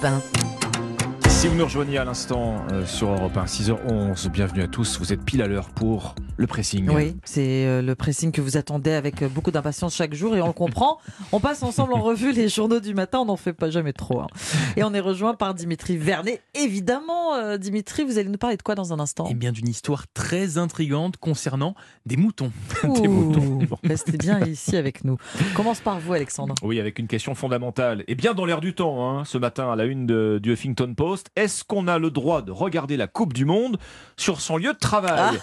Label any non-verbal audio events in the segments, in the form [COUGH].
Europe 1. Si vous nous rejoignez à l'instant euh, sur Europe 1, 6h11, bienvenue à tous. Vous êtes pile à l'heure pour le pressing. Oui, c'est euh, le pressing que vous attendez avec euh, beaucoup d'impatience chaque jour et on le comprend. [LAUGHS] on passe ensemble en revue les journaux du matin, on n'en fait pas jamais trop. hein. Et on est rejoint par Dimitri Vernet. Évidemment, Dimitri, vous allez nous parler de quoi dans un instant? Eh bien, d'une histoire très intrigante concernant des moutons. [LAUGHS] des moutons. Restez bien [LAUGHS] ici avec nous. Commence par vous, Alexandre. Oui, avec une question fondamentale. Et bien dans l'air du temps, hein, ce matin à la une de- du Huffington Post, est-ce qu'on a le droit de regarder la Coupe du Monde sur son lieu de travail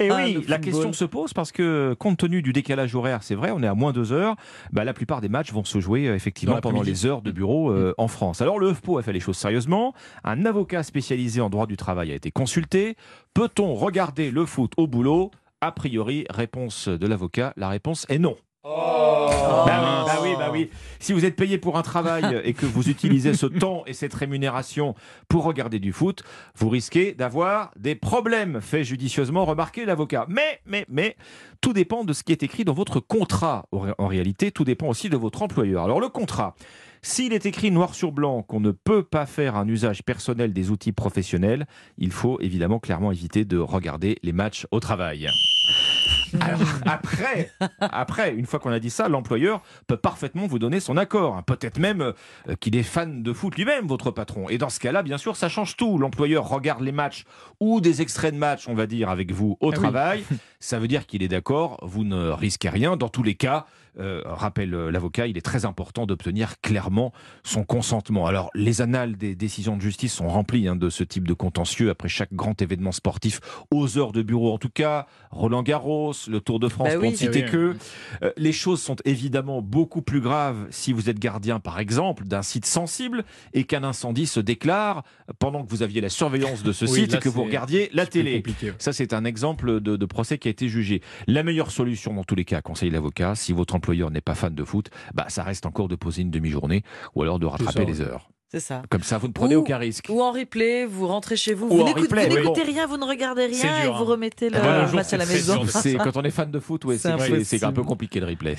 Et oui, le la football. question se pose parce que compte tenu du décalage horaire, c'est vrai, on est à moins deux heures, bah, la plupart des matchs vont se jouer euh, effectivement pendant les heures de bureau euh, en France. Alors le HuffPo a fait les choses sérieusement. Un avocat spécialisé en droit du travail a été consulté. Peut-on regarder le foot au boulot? A priori, réponse de l'avocat, la réponse est non. Bah oui, bah oui, bah oui. Si vous êtes payé pour un travail et que vous utilisez ce [LAUGHS] temps et cette rémunération pour regarder du foot, vous risquez d'avoir des problèmes, fait judicieusement remarquer l'avocat. Mais, mais, mais, tout dépend de ce qui est écrit dans votre contrat. En réalité, tout dépend aussi de votre employeur. Alors le contrat, s'il est écrit noir sur blanc qu'on ne peut pas faire un usage personnel des outils professionnels, il faut évidemment clairement éviter de regarder les matchs au travail. [LAUGHS] Alors, après, après, une fois qu'on a dit ça, l'employeur peut parfaitement vous donner son accord. Peut-être même euh, qu'il est fan de foot lui-même, votre patron. Et dans ce cas-là, bien sûr, ça change tout. L'employeur regarde les matchs ou des extraits de matchs, on va dire, avec vous au Ah oui. travail. [LAUGHS] Ça veut dire qu'il est d'accord, vous ne risquez rien. Dans tous les cas, euh, rappelle euh, l'avocat, il est très important d'obtenir clairement son consentement. Alors, les annales des décisions de justice sont remplies hein, de ce type de contentieux après chaque grand événement sportif, aux heures de bureau en tout cas, Roland Garros, le Tour de France, Bah pour oui. ne citer Eh oui. que. Euh, les choses sont évidemment beaucoup plus graves si vous êtes gardien, par exemple, d'un site sensible et qu'un incendie se déclare pendant que vous aviez la surveillance de ce Oui, site et que vous regardiez la télé. Ça, c'est un exemple de, de procès qui a été jugé. La meilleure solution, dans tous les cas, conseille l'avocat, si votre employeur n'est pas fan de foot, bah, ça reste encore de poser une demi-journée ou alors de rattraper ça, les ouais. heures. C'est ça. Comme ça, vous ne prenez Ou- aucun risque. Ou en replay, vous rentrez chez vous, Ou vous n'écoutez oui. rien, vous ne regardez rien dur, et vous hein. remettez le Voilà, match à la maison. quand on est fan de foot, ouais, C'est un peu compliqué le replay.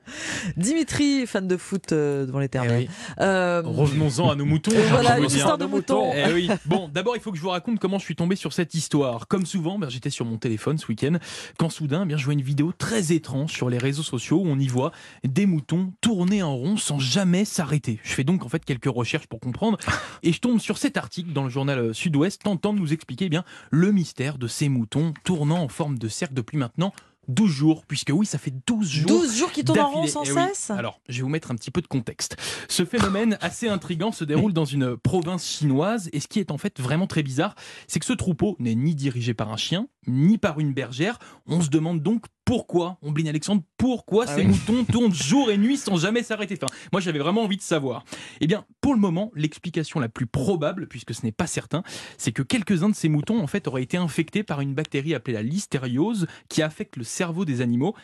[LAUGHS] Dimitri, fan de foot euh, devant Eh l'éternel. oui. Euh, Revenons-en à nos moutons. [LAUGHS] Voilà, une dire. histoire de mouton. Eh oui. Bon, d'abord, il faut que je vous raconte comment je suis tombé sur cette histoire. Comme souvent, ben, j'étais sur mon téléphone ce week-end quand soudain, eh bien, je vois une vidéo très étrange sur les réseaux sociaux où on y voit des moutons tourner en rond sans jamais s'arrêter. Je fais donc en fait quelques recherches pour comprendre et je tombe sur cet article dans le journal euh, Sud-Ouest tentant de nous expliquer eh bien le mystère de ces moutons tournant en forme de cercle depuis maintenant 12 jours, puisque oui, ça fait 12 jours 12 jours qui tournent en rond sans Eh oui. cesse Alors, je vais vous mettre un petit peu de contexte. Ce phénomène [LAUGHS] assez intrigant se déroule dans une province chinoise et ce qui est en fait vraiment très bizarre, c'est que ce troupeau n'est ni dirigé par un chien, ni par une bergère. On se demande donc pourquoi, Ombline Alexandre, pourquoi Ah ces oui. moutons [LAUGHS] tournent jour et nuit sans jamais s'arrêter enfin, Moi, j'avais vraiment envie de savoir. Eh bien, pour le moment, l'explication la plus probable, puisque ce n'est pas certain, c'est que quelques-uns de ces moutons, en fait, auraient été infectés par une bactérie appelée la listériose, qui affecte le cerveau des animaux.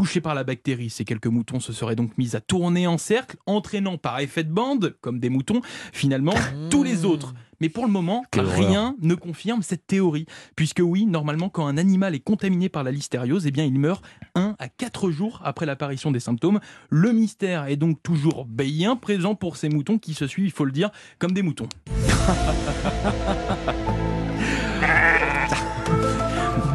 Touchés par la bactérie, ces quelques moutons se seraient donc mis à tourner en cercle, entraînant par effet de bande, comme des moutons, finalement, tous les autres. Mais pour le moment, Quelle rien ne confirme cette théorie. Puisque oui, normalement, quand un animal est contaminé par la listériose, eh bien, il meurt 1 à 4 jours après l'apparition des symptômes. Le mystère est donc toujours bien présent pour ces moutons qui se suivent, il faut le dire, comme des moutons. [LAUGHS]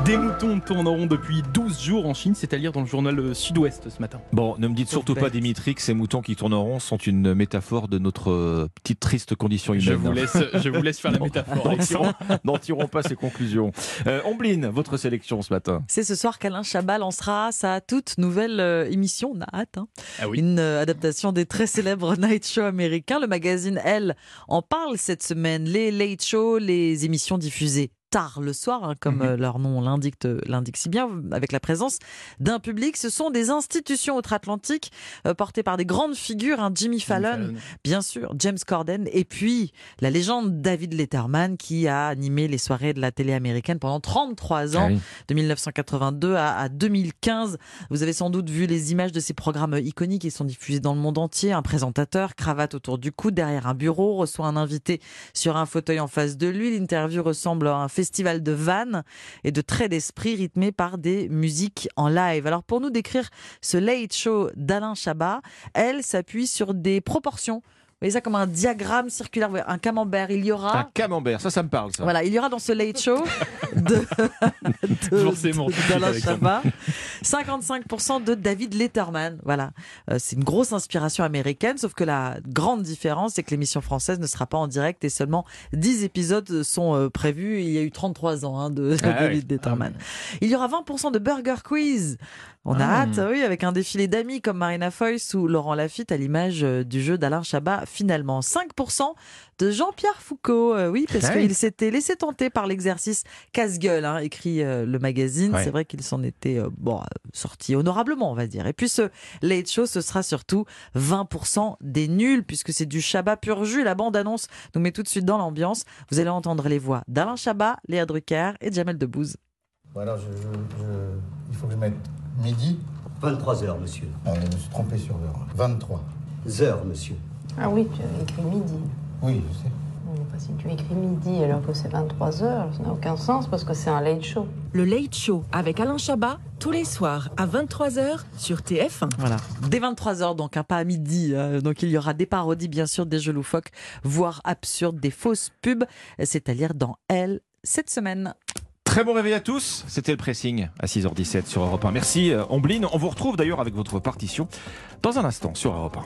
Des moutons tournent en rond depuis 12 jours en Chine, c'est à dire dans le journal euh, Sud-Ouest ce matin. Bon, ne me dites surtout pas. Dimitri, que ces moutons qui tournent en rond sont une métaphore de notre euh, petite triste condition humaine. Je vous laisse, je vous laisse faire la [LAUGHS] métaphore. N'en tirons, n'en tirons pas ces conclusions. Euh, Ombline, votre sélection ce matin. C'est ce soir qu'Alain Chabat lancera sa toute nouvelle euh, émission. On a hâte. hein. Ah oui. Une euh, adaptation des très célèbres [LAUGHS] night shows américains. Le magazine Elle en parle cette semaine. Les late shows, les émissions diffusées tard le soir, hein, comme Mhm. euh, leur nom l'indique euh, l'indique si bien, avec la présence d'un public. Ce sont des institutions outre-Atlantique euh, portées par des grandes figures, hein, Jimmy Fallon, bien sûr, James Corden, et puis la légende David Letterman qui a animé les soirées de la télé américaine pendant 33 ans, Ah oui. de 1982 à, à 2015. Vous avez sans doute vu les images de ces programmes iconiques qui sont diffusés dans le monde entier. Un présentateur, cravate autour du cou, derrière un bureau, reçoit un invité sur un fauteuil en face de lui. L'interview ressemble à un festival de vannes et de traits d'esprit rythmés par des musiques en live. Alors pour nous décrire ce late show d'Alain Chabat, elle s'appuie sur des proportions voyez ça comme un diagramme circulaire, un camembert. Il y aura. Un camembert, ça, ça me parle, ça. Voilà, il y aura dans ce late show [LAUGHS] de, de- d'Alain. Chabat, 55% de David Letterman. Voilà, Euh, c'est une grosse inspiration américaine, sauf que la grande différence, c'est que l'émission française ne sera pas en direct et seulement 10 épisodes sont euh, prévus. Il y a eu 33 ans hein, de Ah David Letterman. Il y aura 20% de Burger Quiz. On a Ah. hâte, oui, avec un défilé d'amis comme Marina Foïs ou Laurent Lafitte à l'image euh, du jeu d'Alain Chabat. Finalement, 5% de Jean-Pierre Foucault. Euh, oui, parce qu'il s'était laissé tenter par l'exercice casse-gueule, hein, écrit euh, le magazine. Ouais. C'est vrai qu'il s'en était euh, bon, sorti honorablement, on va dire. Et puis ce Late Show, ce sera surtout 20% des nuls, puisque c'est du Chabat pur jus. La bande-annonce nous met tout de suite dans l'ambiance. Vous allez entendre les voix d'Alain Chabat, Léa Drucker et Jamel Debbouze. Voilà, je, je- je- il faut que je mette midi. 23 heures, monsieur. Ah, je me suis trompé sur l'heure. 23. Heures, monsieur. Ah oui, tu avais écrit midi. Oui, je sais. Enfin, si tu écris midi alors que c'est 23 heures, ça n'a aucun sens parce que c'est un late show. Le Late Show avec Alain Chabat, tous les soirs à 23h sur TF1. Voilà. Dès 23h, donc, hein, pas à midi. hein. donc, il y aura des parodies, bien sûr, des jeux loufoques, voire absurdes, des fausses pubs. C'est à lire dans Elle cette semaine. Très bon réveil à tous. C'était le pressing à 6h17 sur Europe 1. Merci, euh, Ombline. On vous retrouve d'ailleurs avec votre partition dans un instant sur Europe 1.